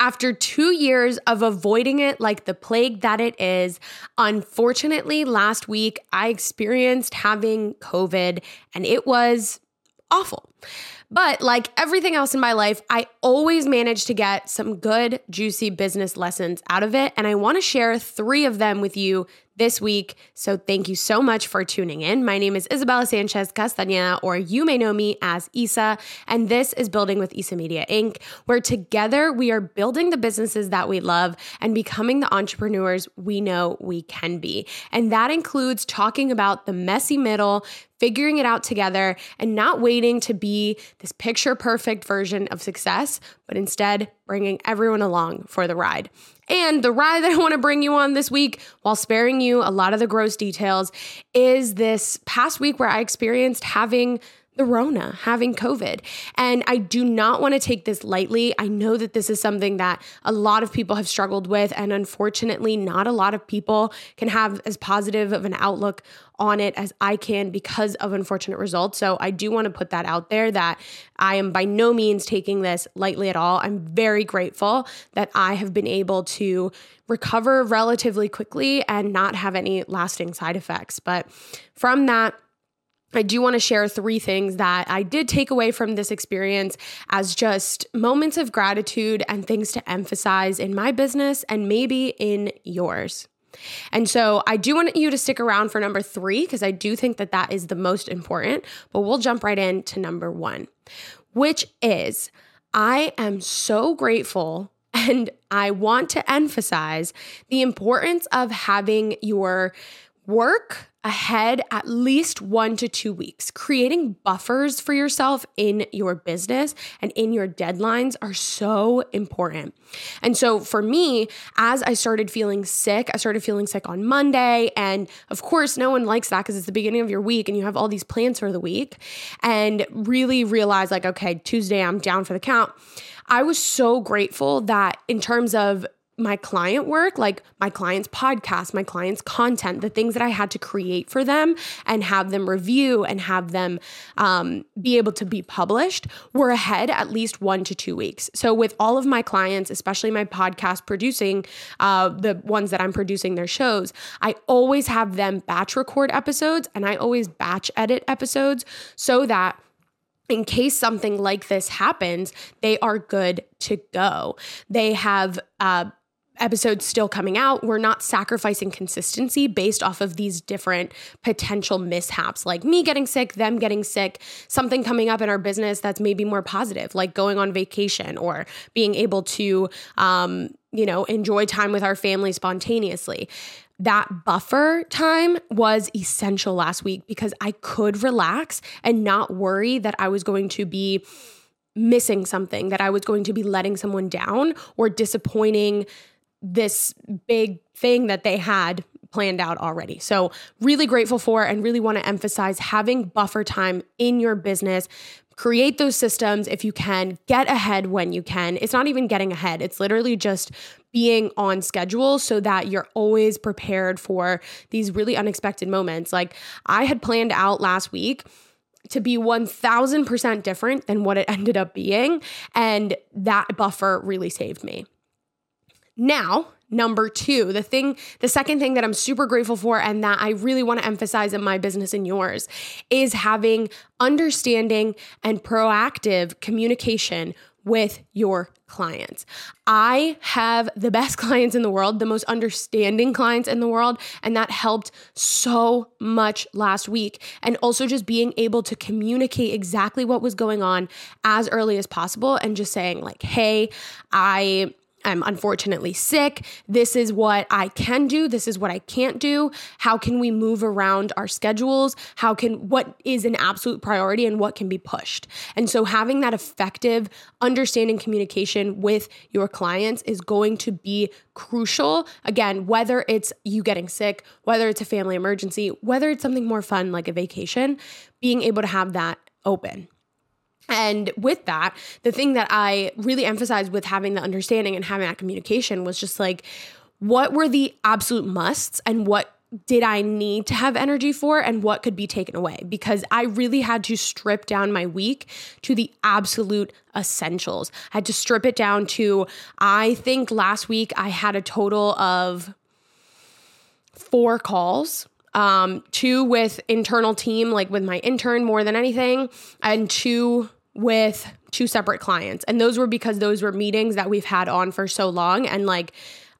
After two years of avoiding it like the plague that it is, unfortunately, last week I experienced having COVID and it was awful. But like everything else in my life, I always manage to get some good, juicy business lessons out of it. And I want to share three of them with you this week. So thank you so much for tuning in. My name is Isabella Sanchez Castañeda, or you may know me as Isa, and this is Building with Isa Media Inc., where together we are building the businesses that we love and becoming the entrepreneurs we know we can be. And that includes talking about the messy middle, figuring it out together, and not waiting to be this picture perfect version of success, but instead bringing everyone along for the ride. And the ride that I want to bring you on this week, while sparing you a lot of the gross details, is this past week where I experienced having the Rona, having COVID. And I do not want to take this lightly. I know that this is something that a lot of people have struggled with. And unfortunately, not a lot of people can have as positive of an outlook on it as I can because of unfortunate results. So I do want to put that out there that I am by no means taking this lightly at all. I'm very grateful that I have been able to recover relatively quickly and not have any lasting side effects. But from that, I do want to share three things that I did take away from this experience as just moments of gratitude and things to emphasize in my business and maybe in yours. And so I do want you to stick around for number three because I do think that that is the most important, but we'll jump right into number one, which is I am so grateful and I want to emphasize the importance of having your work ahead at least one to two weeks. Creating buffers for yourself in your business and in your deadlines are so important. And so for me, as I started feeling sick, I started feeling sick on Monday. And of course, no one likes that because it's the beginning of your week and you have all these plans for the week. And really realize, like, okay, Tuesday, I'm down for the count. I was so grateful that in terms of my client work, like my client's podcast, my client's content, the things that I had to create for them and have them review and have them um, be able to be published, were ahead at least one to two weeks. So, with all of my clients, especially my podcast producing, uh, the ones that I'm producing their shows, I always have them batch record episodes and I always batch edit episodes so that in case something like this happens, they are good to go. They have uh, episodes still coming out, we're not sacrificing consistency based off of these different potential mishaps, like me getting sick, them getting sick, something coming up in our business that's maybe more positive, like going on vacation or being able to, um, you know, enjoy time with our family spontaneously. That buffer time was essential last week because I could relax and not worry that I was going to be missing something, that I was going to be letting someone down or disappointing this big thing that they had planned out already. So, really grateful for and really want to emphasize having buffer time in your business. Create those systems if you can, get ahead when you can. It's not even getting ahead, it's literally just being on schedule so that you're always prepared for these really unexpected moments. Like, I had planned out last week to be 1000% different than what it ended up being. And that buffer really saved me. Now, number two, the thing, the second thing that I'm super grateful for and that I really want to emphasize in my business and yours is having understanding and proactive communication with your clients. I have the best clients in the world, the most understanding clients in the world, and that helped so much last week. And also just being able to communicate exactly what was going on as early as possible and just saying, like, hey, I I'm unfortunately sick. This is what I can do. This is what I can't do. How can we move around our schedules? How can, what is an absolute priority and what can be pushed? And so having that effective understanding communication with your clients is going to be crucial. Again, whether it's you getting sick, whether it's a family emergency, whether it's something more fun like a vacation, being able to have that open. And with that, the thing that I really emphasized with having the understanding and having that communication was just like, what were the absolute musts and what did I need to have energy for and what could be taken away because I really had to strip down my week to the absolute essentials. I had to strip it down to, I think last week I had a total of four calls. Um, two with internal team, like with my intern more than anything, and two with two separate clients. And those were because those were meetings that we've had on for so long. And like,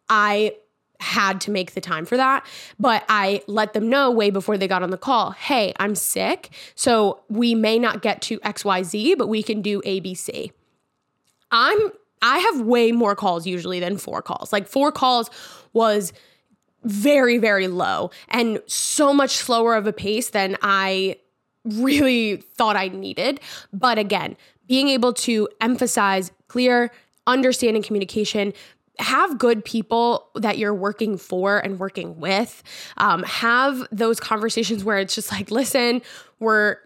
I had to make the time for that. But I let them know way before they got on the call hey, I'm sick. So we may not get to XYZ, but we can do ABC. I'm I have way more calls usually than four calls. Like four calls was very, very low and so much slower of a pace than I really thought I needed. But again, being able to emphasize clear, understanding communication, have good people that you're working for and working with. Um, have those conversations where it's just like, listen, we're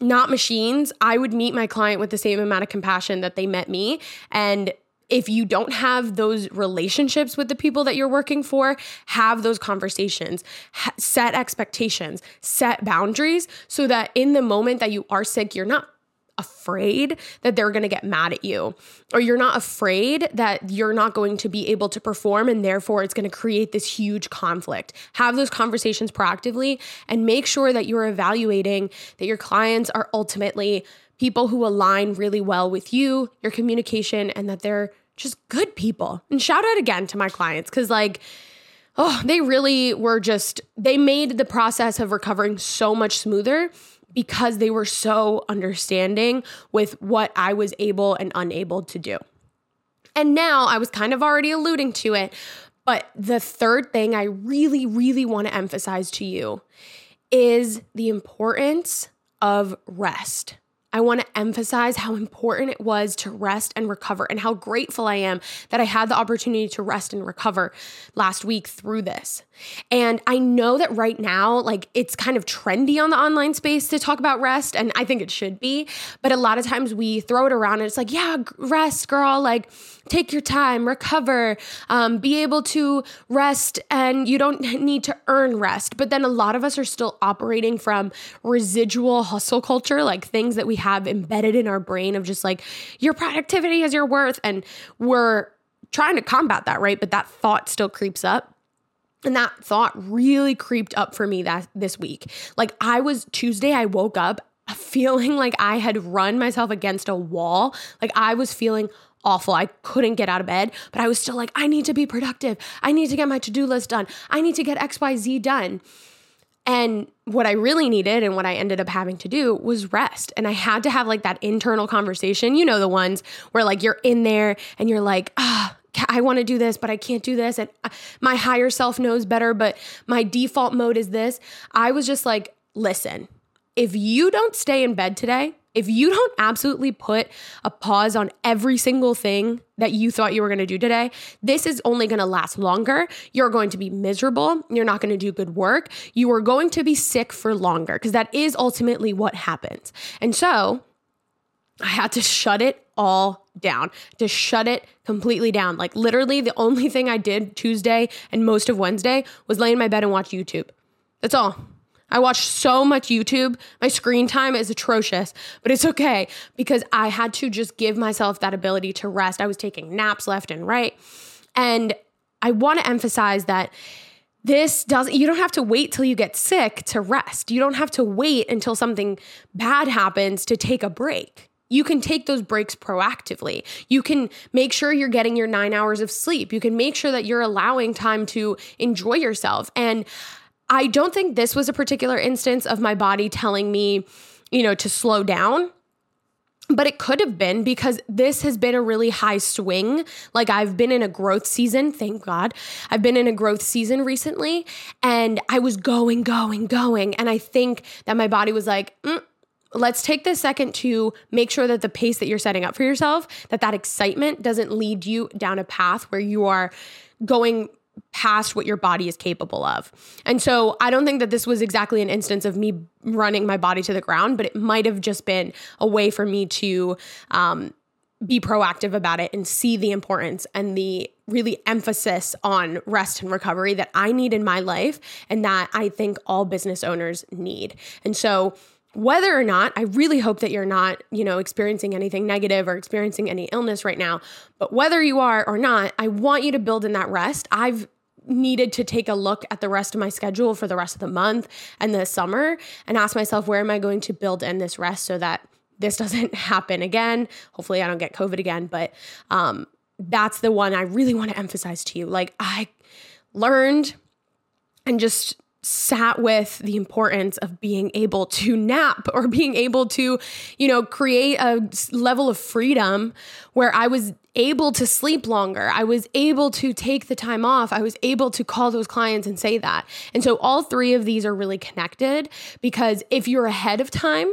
not machines. I would meet my client with the same amount of compassion that they met me. And if you don't have those relationships with the people that you're working for, have those conversations, ha- set expectations, set boundaries so that in the moment that you are sick, you're not afraid that they're going to get mad at you, or you're not afraid that you're not going to be able to perform and therefore it's going to create this huge conflict. Have those conversations proactively and make sure that you're evaluating that your clients are ultimately people who align really well with you, your communication, and that they're just good people. And shout out again to my clients because, like, oh, they really were just, they made the process of recovering so much smoother because they were so understanding with what I was able and unable to do. And now I was kind of already alluding to it, but the third thing I really, really want to emphasize to you is the importance of rest. I want to emphasize how important it was to rest and recover and how grateful I am that I had the opportunity to rest and recover last week through this. And I know that right now, like it's kind of trendy on the online space to talk about rest, and I think it should be. But a lot of times we throw it around and it's like, yeah, rest, girl, like take your time, recover, um, be able to rest, and you don't need to earn rest. But then a lot of us are still operating from residual hustle culture, like things that we have embedded in our brain of just like, your productivity is your worth. And we're trying to combat that, right? But that thought still creeps up. And that thought really creeped up for me that this week. Like I was Tuesday, I woke up feeling like I had run myself against a wall. Like I was feeling awful. I couldn't get out of bed, but I was still like, I need to be productive. I need to get my to do list done. I need to get XYZ done. And what I really needed and what I ended up having to do was rest. And I had to have like that internal conversation. You know, the ones where like you're in there and you're like, ah, I want to do this, but I can't do this. And uh, my higher self knows better, but my default mode is this. I was just like, listen, if you don't stay in bed today, if you don't absolutely put a pause on every single thing that you thought you were going to do today, this is only going to last longer. You're going to be miserable. You're not going to do good work. You are going to be sick for longer because that is ultimately what happens. And so I had to shut it all down, to shut it completely down. Like literally, the only thing I did Tuesday and most of Wednesday was lay in my bed and watch YouTube. That's all. I watch so much YouTube. My screen time is atrocious, but it's okay because I had to just give myself that ability to rest. I was taking naps left and right. And I want to emphasize that this doesn't you don't have to wait till you get sick to rest. You don't have to wait until something bad happens to take a break. You can take those breaks proactively. You can make sure you're getting your 9 hours of sleep. You can make sure that you're allowing time to enjoy yourself. And I don't think this was a particular instance of my body telling me, you know, to slow down. But it could have been because this has been a really high swing. Like I've been in a growth season, thank God. I've been in a growth season recently and I was going, going, going. And I think that my body was like, mm, let's take this second to make sure that the pace that you're setting up for yourself, that that excitement doesn't lead you down a path where you are going past what your body is capable of. And so I don't think that this was exactly an instance of me running my body to the ground, but it might have just been a way for me to um, be proactive about it and see the importance and the really emphasis on rest and recovery that I need in my life and that I think all business owners need. And so whether or not I really hope that you're not, you know, experiencing anything negative or experiencing any illness right now, but whether you are or not, I want you to build in that rest. I've needed to take a look at the rest of my schedule for the rest of the month and the summer and ask myself where am I going to build in this rest so that this doesn't happen again. Hopefully, I don't get COVID again, but um, that's the one I really want to emphasize to you. Like, I learned and just sat with the importance of being able to nap or being able to, you know, create a level of freedom where I was able to sleep longer. I was able to take the time off. I was able to call those clients and say that. And so all three of these are really connected because if you're ahead of time,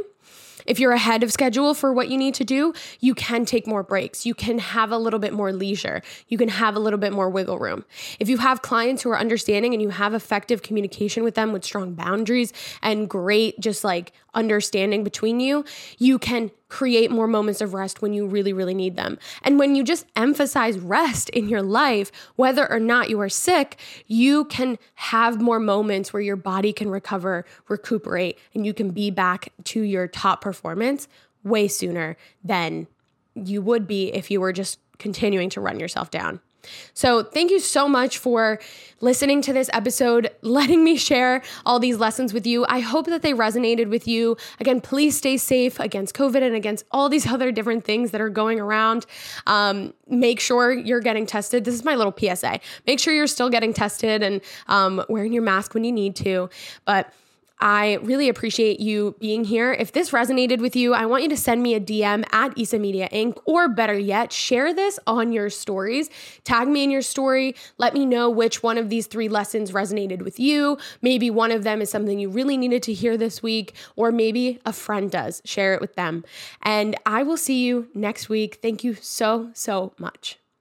if you're ahead of schedule for what you need to do, you can take more breaks. You can have a little bit more leisure. You can have a little bit more wiggle room. If you have clients who are understanding and you have effective communication with them with strong boundaries and great, just like understanding between you, you can create more moments of rest when you really, really need them. And when you just emphasize rest in your life, whether or not you are sick, you can have more moments where your body can recover, recuperate, and you can be back to your top performance way sooner than you would be if you were just continuing to run yourself down. So, thank you so much for listening to this episode, letting me share all these lessons with you. I hope that they resonated with you. Again, please stay safe against COVID and against all these other different things that are going around. Um, make sure you're getting tested. This is my little PSA. Make sure you're still getting tested and um, wearing your mask when you need to. But I really appreciate you being here. If this resonated with you, I want you to send me a DM at Isa Media Inc. or better yet, share this on your stories. Tag me in your story. Let me know which one of these three lessons resonated with you. Maybe one of them is something you really needed to hear this week, or maybe a friend does. Share it with them. And I will see you next week. Thank you so, so much.